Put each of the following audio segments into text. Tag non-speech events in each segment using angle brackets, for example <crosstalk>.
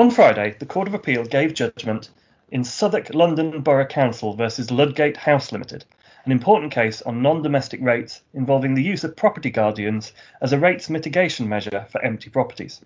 On Friday, the Court of Appeal gave judgment in Southwark London Borough Council versus Ludgate House Limited, an important case on non domestic rates involving the use of property guardians as a rates mitigation measure for empty properties.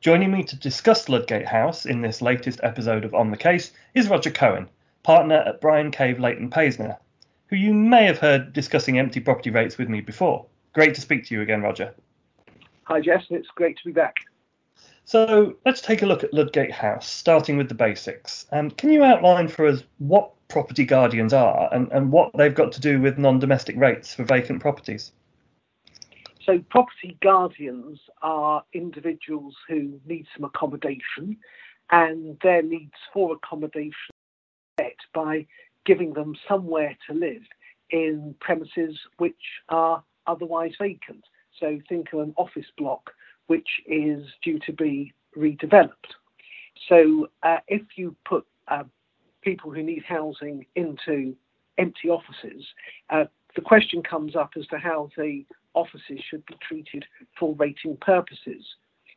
Joining me to discuss Ludgate House in this latest episode of On the Case is Roger Cohen, partner at Bryan Cave Leighton Paisner, who you may have heard discussing empty property rates with me before. Great to speak to you again, Roger. Hi, Jess. It's great to be back. So let's take a look at Ludgate House, starting with the basics. Um, can you outline for us what property guardians are and, and what they've got to do with non domestic rates for vacant properties? So, property guardians are individuals who need some accommodation, and their needs for accommodation met by giving them somewhere to live in premises which are otherwise vacant. So, think of an office block which is due to be redeveloped. So, uh, if you put uh, people who need housing into empty offices, uh, the question comes up as to how the offices should be treated for rating purposes.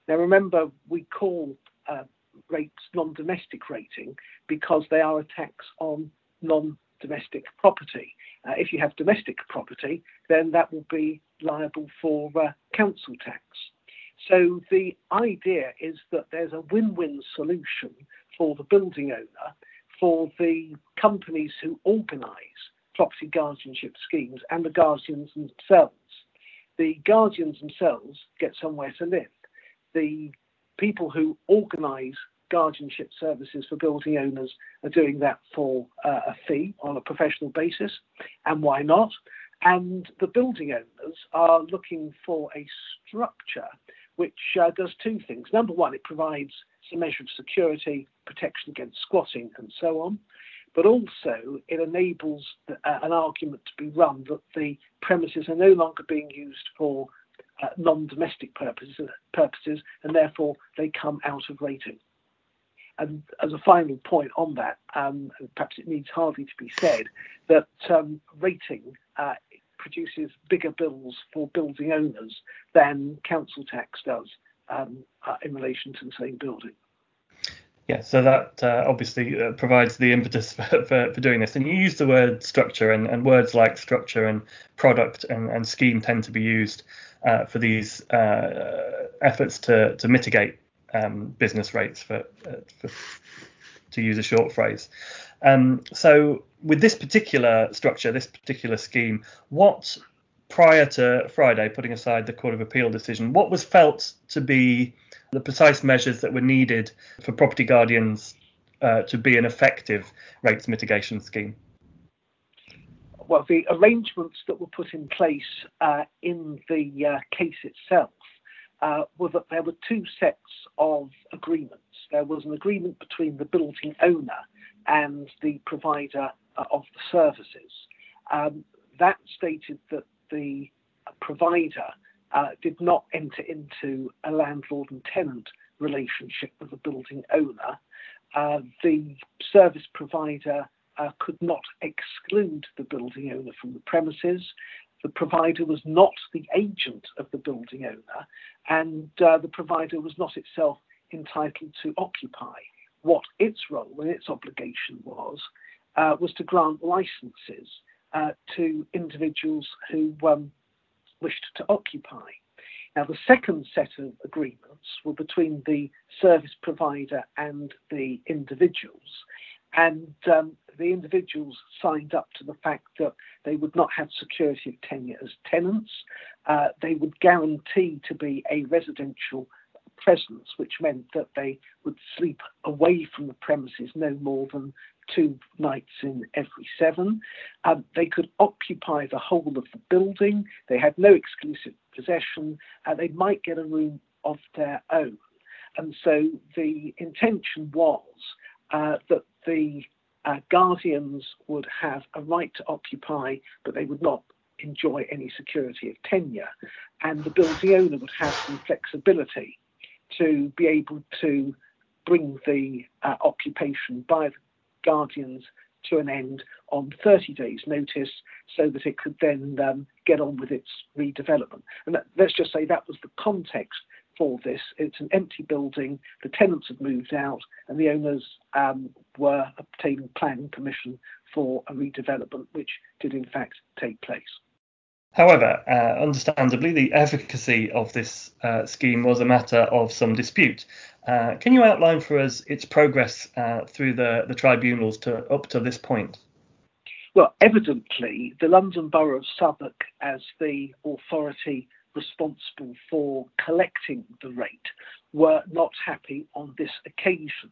Now, remember, we call uh, rates non domestic rating because they are a tax on non domestic property. Uh, if you have domestic property, then that will be liable for uh, council tax. So the idea is that there's a win win solution for the building owner, for the companies who organise property guardianship schemes, and the guardians themselves the guardians themselves get somewhere to live. The people who organise guardianship services for building owners are doing that for uh, a fee on a professional basis, and why not? And the building owners are looking for a structure which uh, does two things. Number one, it provides some measure of security, protection against squatting, and so on but also it enables the, uh, an argument to be run that the premises are no longer being used for uh, non-domestic purposes, purposes, and therefore they come out of rating. And as a final point on that, um, perhaps it needs hardly to be said that um, rating uh, produces bigger bills for building owners than council tax does um, uh, in relation to the same building. Yeah, so that uh, obviously uh, provides the impetus <laughs> for, for, for, doing this. And you use the word structure, and, and words like structure and product and, and scheme tend to be used uh, for these uh, efforts to, to mitigate um, business rates, for, uh, for, to use a short phrase. Um, so, with this particular structure, this particular scheme, what prior to Friday, putting aside the Court of Appeal decision, what was felt to be the precise measures that were needed for property guardians uh, to be an effective rates mitigation scheme? Well, the arrangements that were put in place uh, in the uh, case itself uh, were that there were two sets of agreements. There was an agreement between the building owner and the provider uh, of the services. Um, that stated that the provider uh, did not enter into a landlord and tenant relationship with the building owner. Uh, the service provider uh, could not exclude the building owner from the premises. The provider was not the agent of the building owner, and uh, the provider was not itself entitled to occupy. What its role and its obligation was uh, was to grant licenses uh, to individuals who um, wished to occupy. Now, the second set of agreements were between the service provider and the individuals, and um, the individuals signed up to the fact that they would not have security of tenure as tenants. Uh, they would guarantee to be a residential presence, which meant that they would sleep away from the premises no more than two nights in every seven. Um, they could occupy the whole of the building. They had no exclusive possession. They might get a room of their own. And so the intention was uh, that the uh, guardians would have a right to occupy, but they would not enjoy any security of tenure. And the building owner would have some flexibility to be able to bring the uh, occupation by the guardians to an end on 30 days' notice so that it could then um, get on with its redevelopment. And that, let's just say that was the context for this. It's an empty building. The tenants had moved out, and the owners um, were obtaining planning permission for a redevelopment, which did in fact take place. However, uh, understandably, the efficacy of this uh, scheme was a matter of some dispute. Uh, can you outline for us its progress uh, through the, the tribunals to up to this point? Well, evidently, the London Borough of Southwark, as the authority responsible for collecting the rate, were not happy on this occasion.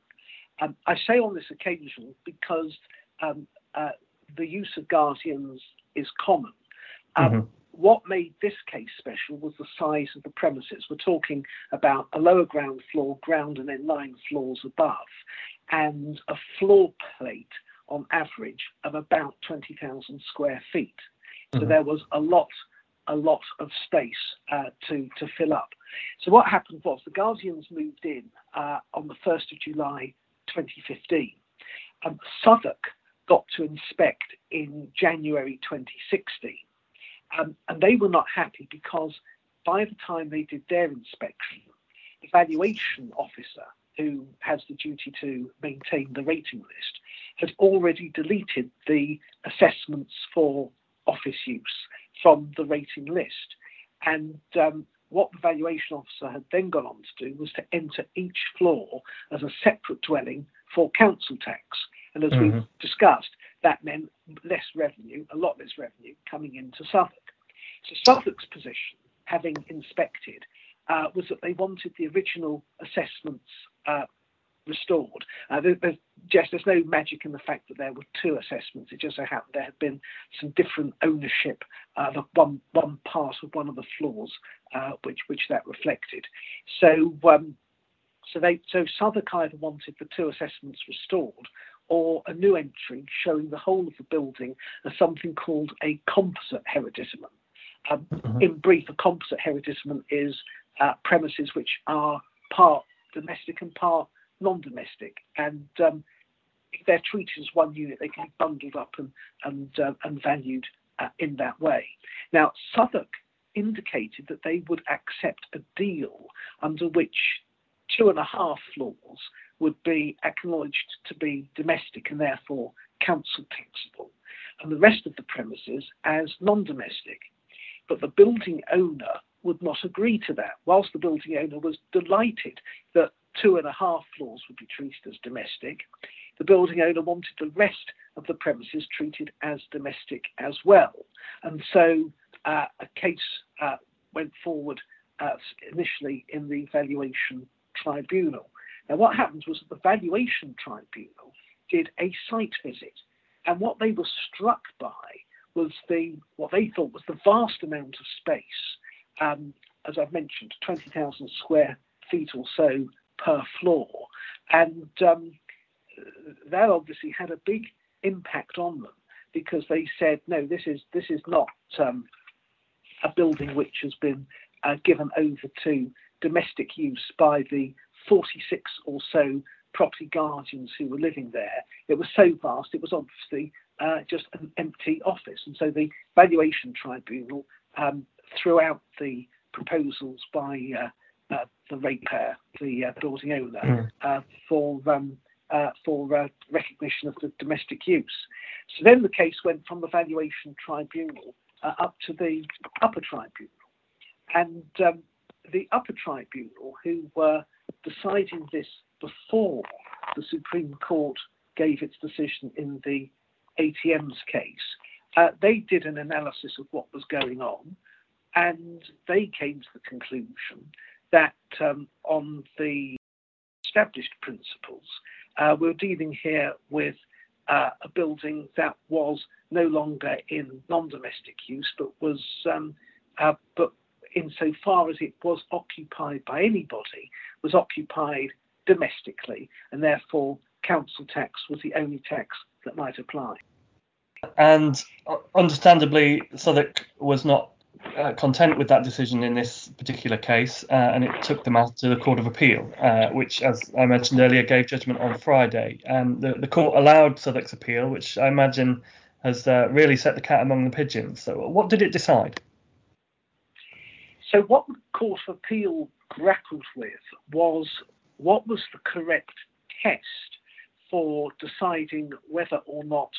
Um, I say on this occasion because um, uh, the use of guardians is common. Um, mm-hmm. What made this case special was the size of the premises. We're talking about a lower ground floor, ground, and then nine floors above, and a floor plate on average of about 20,000 square feet. So mm-hmm. there was a lot, a lot of space uh, to to fill up. So what happened was the Guardians moved in uh, on the 1st of July 2015. Um, Southwark got to inspect in January 2016, um, and they were not happy because by the time they did their inspection, the valuation officer who has the duty to maintain the rating list had already deleted the assessments for office use from the rating list. And um, what the valuation officer had then gone on to do was to enter each floor as a separate dwelling for council tax. And as mm-hmm. we've discussed, that meant less revenue, a lot less revenue coming into Southwark. So Southwark's position, having inspected, uh, was that they wanted the original assessments uh, restored. Uh, there, there's just there's no magic in the fact that there were two assessments. It just so happened there had been some different ownership of one one part of one of the floors, uh, which which that reflected. So um, so they so Southwark either wanted the two assessments restored or a new entry showing the whole of the building as something called a composite hereditament. Um, mm-hmm. In brief, a composite hereditament is uh, premises which are part domestic and part non-domestic, and um, if they're treated as one unit, they can be bundled up and and uh, and valued uh, in that way. Now, Southwark indicated that they would accept a deal under which two and a half floors would be acknowledged to be domestic and therefore council taxable, and the rest of the premises as non-domestic. But the building owner would not agree to that, whilst the building owner was delighted that two and a half floors would be treated as domestic. The building owner wanted the rest of the premises treated as domestic as well. And so uh, a case uh, went forward uh, initially in the valuation tribunal. Now, what happened was that the valuation tribunal did a site visit, and what they were struck by was the what they thought was the vast amount of space. Um, as I've mentioned, 20,000 square feet or so per floor, and um, that obviously had a big impact on them because they said, no, this is this is not um, a building which has been uh, given over to domestic use by the 46 or so property guardians who were living there. It was so vast, it was obviously uh, just an empty office. And so the valuation tribunal um, threw out the proposals by uh, uh, the ratepayer, the uh, building owner, mm. for um, for recognition of the domestic use. So then the case went from the valuation tribunal up to the upper tribunal, and um, the upper tribunal, who were deciding this before the Supreme Court gave its decision in the ATM's case, uh, they did an analysis of what was going on, and they came to the conclusion that um, on the established principles, uh, we're dealing here with uh, a building that was no longer in non-domestic use, but was um, uh, but insofar as it was occupied by anybody, was occupied domestically, and therefore council tax was the only tax that might apply. And uh, understandably, Southwark was not uh, content with that decision in this particular case, uh, and it took the matter to the Court of Appeal, uh, which, as I mentioned earlier, gave judgment on Friday. And the, the court allowed Southwark's appeal, which I imagine has uh, really set the cat among the pigeons. So, what did it decide? So, what the Court of Appeal grappled with was what was the correct test for deciding whether or not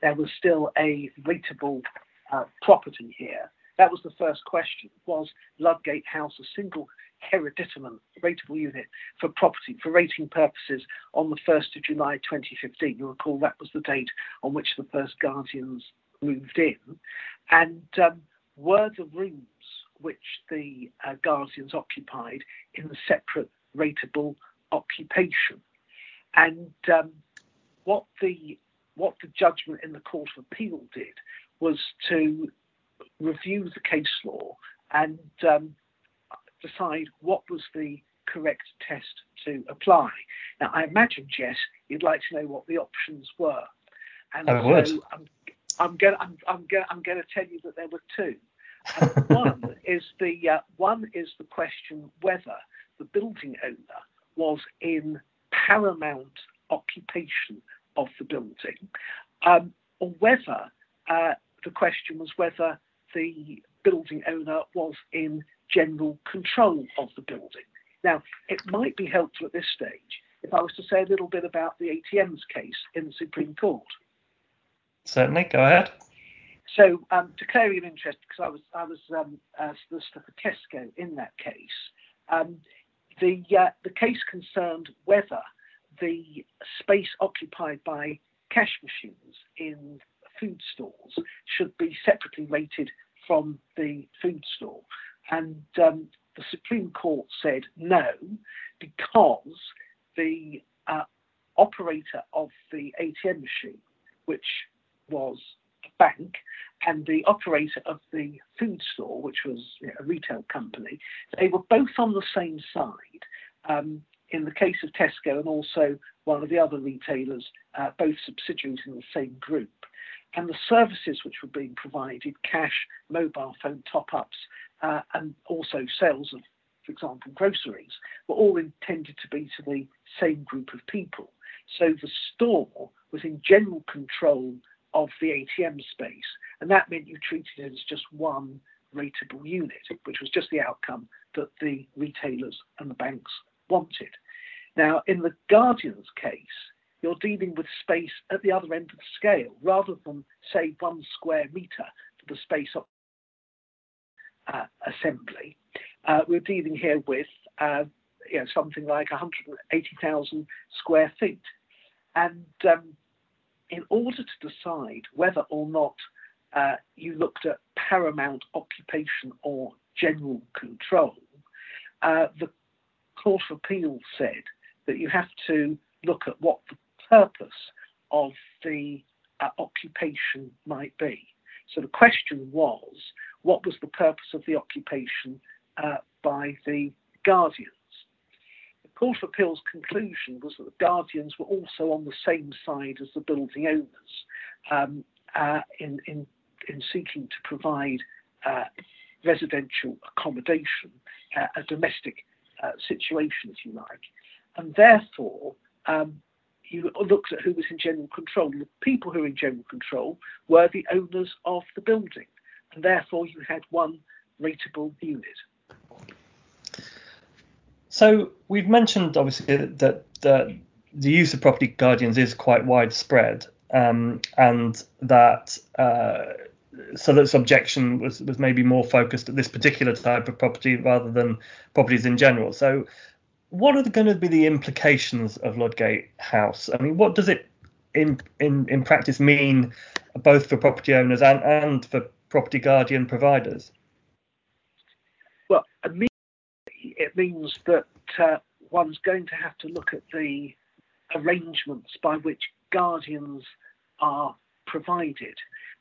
there was still a rateable uh, property here. That was the first question. Was Ludgate House a single hereditament rateable unit for property for rating purposes on the 1st of July 2015? You'll recall that was the date on which the first Guardians moved in. And um, were the rooms which the uh, Guardians occupied in a separate rateable occupation? And um, what the what the judgment in the Court of Appeal did was to review the case law and um, decide what was the correct test to apply. Now, I imagine, Jess, you'd like to know what the options were. And I would. So I'm, I'm going I'm, I'm going I'm going to tell you that there were two. <laughs> one is the uh, one is the question whether the building owner was in paramount occupation of the building, um, or whether uh, the question was whether the building owner was in general control of the building. Now, it might be helpful at this stage if I was to say a little bit about the ATM's case in the Supreme Court. Certainly, go ahead. So, um, declaring an interest because I was I was um, uh, for Tesco in that case. Um, the uh, the case concerned whether the space occupied by cash machines in food stores should be separately rated from the food store. And um, the Supreme Court said no, because the uh, operator of the ATM machine, which was bank, and the operator of the food store, which was a retail company, they were both on the same side. Um, in the case of Tesco and also one of the other retailers, uh, both subsidiaries in the same group and the services which were being provided cash, mobile phone top ups, uh, and also sales of, for example, groceries were all intended to be to the same group of people. So the store was in general control of the ATM space, and that meant you treated it as just one rateable unit, which was just the outcome that the retailers and the banks wanted. Now, in the Guardian's case, you're dealing with space at the other end of the scale rather than, say, one square meter for the space uh, assembly. Uh, we're dealing here with uh, you know, something like 180,000 square feet. And um, in order to decide whether or not uh, you looked at paramount occupation or general control, uh, the Court of Appeal said that you have to look at what the purpose of the uh, occupation might be. So the question was, what was the purpose of the occupation uh, by the Guardians? Court of Appeal's conclusion was that the Guardians were also on the same side as the building owners um, uh, in, in, in, seeking to provide uh, residential accommodation, uh, a domestic uh, situation, if you like. And therefore, um, you looked at who was in general control. The people who were in general control were the owners of the building, and therefore you had one rateable unit. So we've mentioned obviously that, that the use of property guardians is quite widespread, um, and that uh, so that objection was, was maybe more focused at this particular type of property rather than properties in general. So what are going to be the implications of Ludgate House? I mean, what does it in in in practice mean both for property owners and and for property guardian providers? Well, it means that uh, one's going to have to look at the arrangements by which guardians are provided,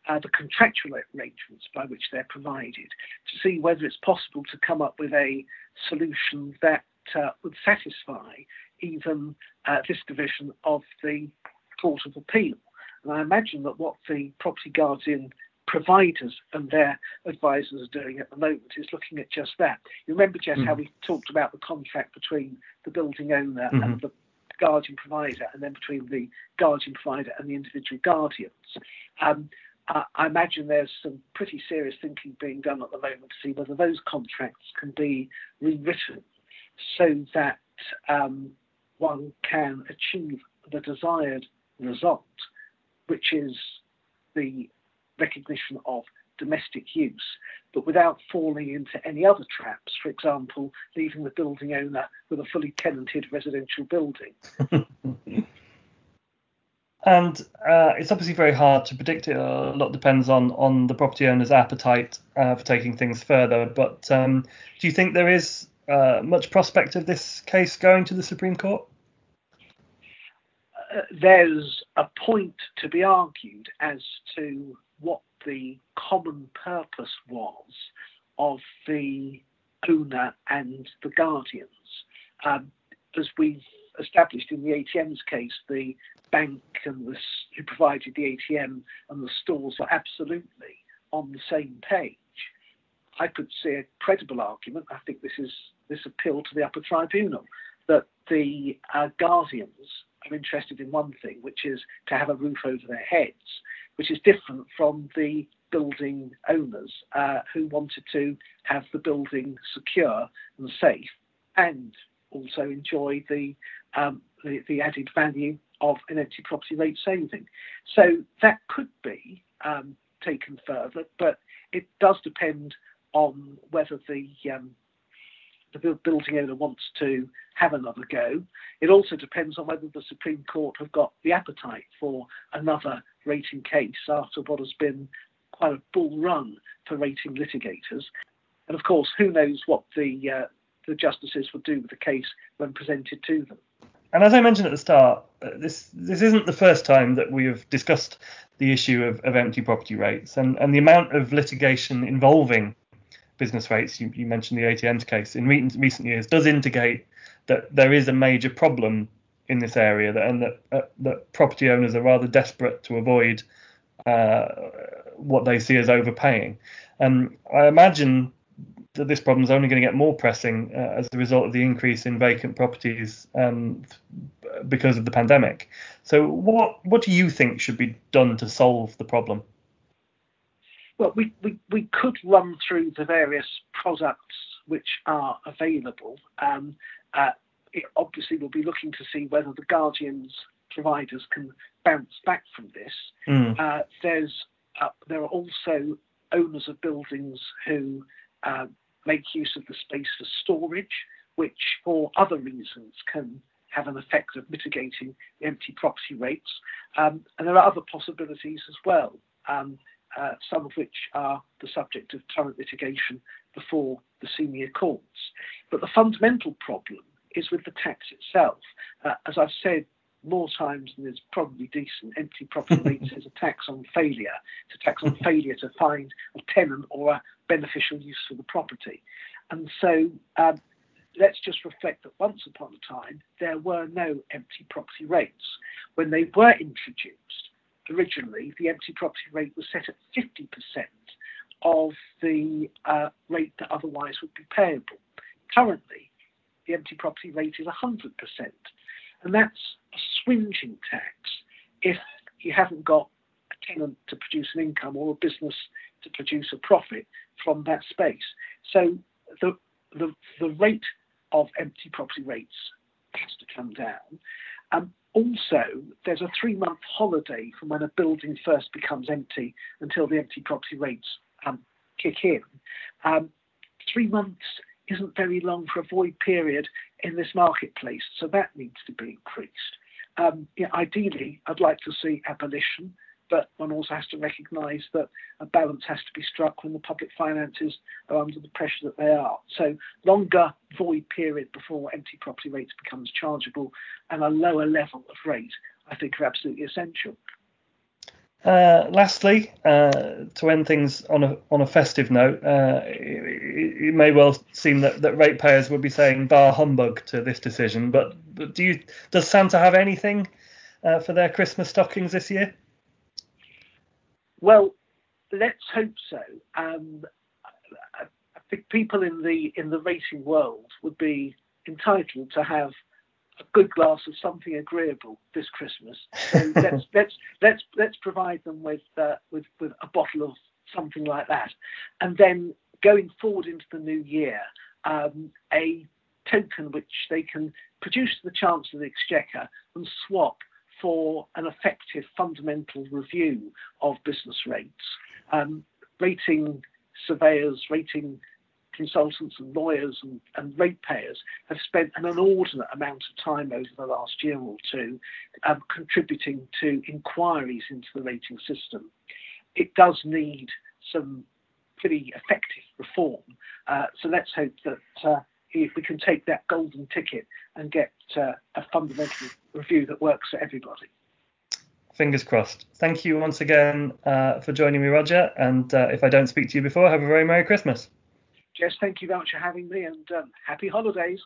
uh, the contractual arrangements by which they're provided, to see whether it's possible to come up with a solution that uh, would satisfy even uh, this division of the Court of Appeal. And I imagine that what the property guardian providers and their advisors are doing at the moment is looking at just that. You remember, Jess, mm-hmm. how we talked about the contract between the building owner mm-hmm. and the guardian provider, and then between the guardian provider and the individual guardians. Um, uh, I imagine there's some pretty serious thinking being done at the moment to see whether those contracts can be rewritten so that um, one can achieve the desired result, which is the recognition of domestic use, but without falling into any other traps, for example, leaving the building owner with a fully tenanted residential building. <laughs> and uh, it's obviously very hard to predict it. A lot depends on on the property owner's appetite uh, for taking things further. But um, do you think there is uh, much prospect of this case going to the Supreme Court? There's a point to be argued as to what the common purpose was of the owner and the guardians. Um, as we've established in the ATM's case, the bank and the, who provided the ATM and the stores are absolutely on the same page. I could see a credible argument. I think this is this appeal to the upper tribunal that the uh, guardians are interested in one thing, which is to have a roof over their heads, which is different from the building owners uh, who wanted to have the building secure and safe and also enjoy the, um, the, the, added value of an empty property rate saving. So that could be um, taken further, but it does depend on whether the um, the building owner wants to have another go. It also depends on whether the Supreme Court have got the appetite for another rating case after what has been quite a bull run for rating litigators. And of course, who knows what the uh, the justices will do with the case when presented to them. And as I mentioned at the start, uh, this this isn't the first time that we have discussed the issue of, of empty property rates and, and the amount of litigation involving business rates, you, you mentioned the ATM's case, in recent, recent years does indicate that there is a major problem in this area that, and that, uh, that property owners are rather desperate to avoid uh, what they see as overpaying. And I imagine that this problem is only going to get more pressing uh, as a result of the increase in vacant properties um, because of the pandemic. So, what what do you think should be done to solve the problem? Well, we, we, we could run through the various products which are available. Um, uh, obviously we'll be looking to see whether the Guardian's providers can bounce back from this. Mm. Uh, there's uh, there are also owners of buildings who uh, make use of the space for storage, which for other reasons can have an effect of mitigating the empty property rates. Um, and there are other possibilities as well. Um, uh, some of which are the subject of current litigation before the senior courts. But the fundamental problem is with the tax itself. Uh, as I've said more times than is probably decent, empty property rates is a tax on failure. It's a tax on <laughs> failure to find a tenant or a beneficial use for the property. And so um, let's just reflect that once upon a time there were no empty property rates. When they were introduced, originally, the empty property rate was set at 50% of the uh, rate that otherwise would be payable. Currently, the empty property rate is 100%, and that's a swinging tax if you haven't got a tenant to produce an income or a business to produce a profit from that space. So the the, the rate of empty property rates has to come down. Um, also, there's a three month holiday from when a building first becomes empty until the empty property rates um, kick in. Um, three months isn't very long for a void period in this marketplace, so that needs to be increased. Um, yeah, ideally, I'd like to see abolition but one also has to recognise that a balance has to be struck when the public finances are under the pressure that they are. So longer void period before empty property rates becomes chargeable and a lower level of rate, I think, are absolutely essential. Uh, lastly, uh, to end things on a on a festive note, uh, it, it, may well seem that, that ratepayers would be saying "bar humbug" to this decision. But, but do you does Santa have anything uh, for their Christmas stockings this year? Well, let's hope so. Um, I think people in the in the rating world would be entitled to have a good glass of something agreeable this Christmas. So <laughs> let's let's let's let's provide them with uh, with with a bottle of something like that, and then going forward into the new year, um, a token which they can produce to the Chancellor of the Exchequer and swap for an effective fundamental review of business rates. Um, rating surveyors, rating consultants and lawyers and, and ratepayers have spent an inordinate amount of time over the last year or two um, contributing to inquiries into the rating system. It does need some pretty effective reform. Uh, so let's hope that uh, if we can take that golden ticket and get uh, a fundamental review that works for everybody. Fingers crossed. Thank you once again uh, for joining me, Roger. And uh, if I don't speak to you before, have a very Merry Christmas. Jess, thank you very much for having me and um, happy holidays.